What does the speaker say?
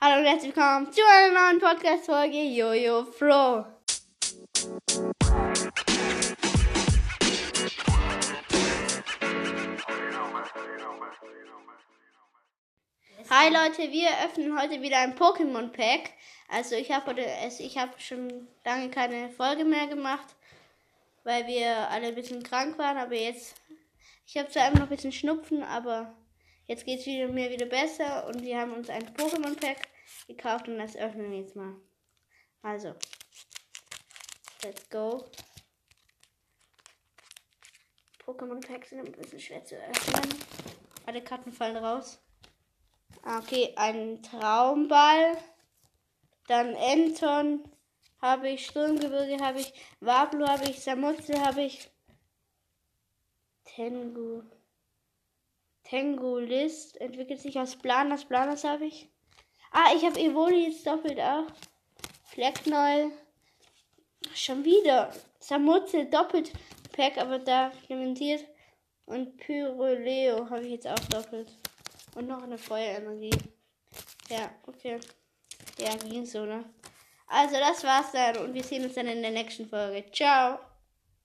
Hallo und herzlich willkommen zu einer neuen Podcast-Folge Jojo Flo. Hi Leute, wir öffnen heute wieder ein Pokémon Pack. Also ich habe ich habe schon lange keine Folge mehr gemacht, weil wir alle ein bisschen krank waren. Aber jetzt, ich habe zwar immer noch ein bisschen Schnupfen, aber jetzt geht es mir wieder besser und wir haben uns ein Pokémon Pack gekauft und das öffnen wir jetzt mal. Also, let's go. Pokémon Packs sind ein bisschen schwer zu öffnen. Alle Karten fallen raus. Ah, okay, ein Traumball. Dann Enton habe ich, Sturmgebirge habe ich, Wablu habe ich, Samutze habe ich, Tengu. Tengu List entwickelt sich aus Planas. Planas habe ich. Ah, ich habe Evoli jetzt doppelt auch. Fleckneuel. Schon wieder. Samutze doppelt Pack, aber da implementiert. Und Pyroleo habe ich jetzt auch doppelt. Und noch eine Feuerenergie. Ja, okay. Ja, ging so, ne? Also, das war's dann und wir sehen uns dann in der nächsten Folge. Ciao!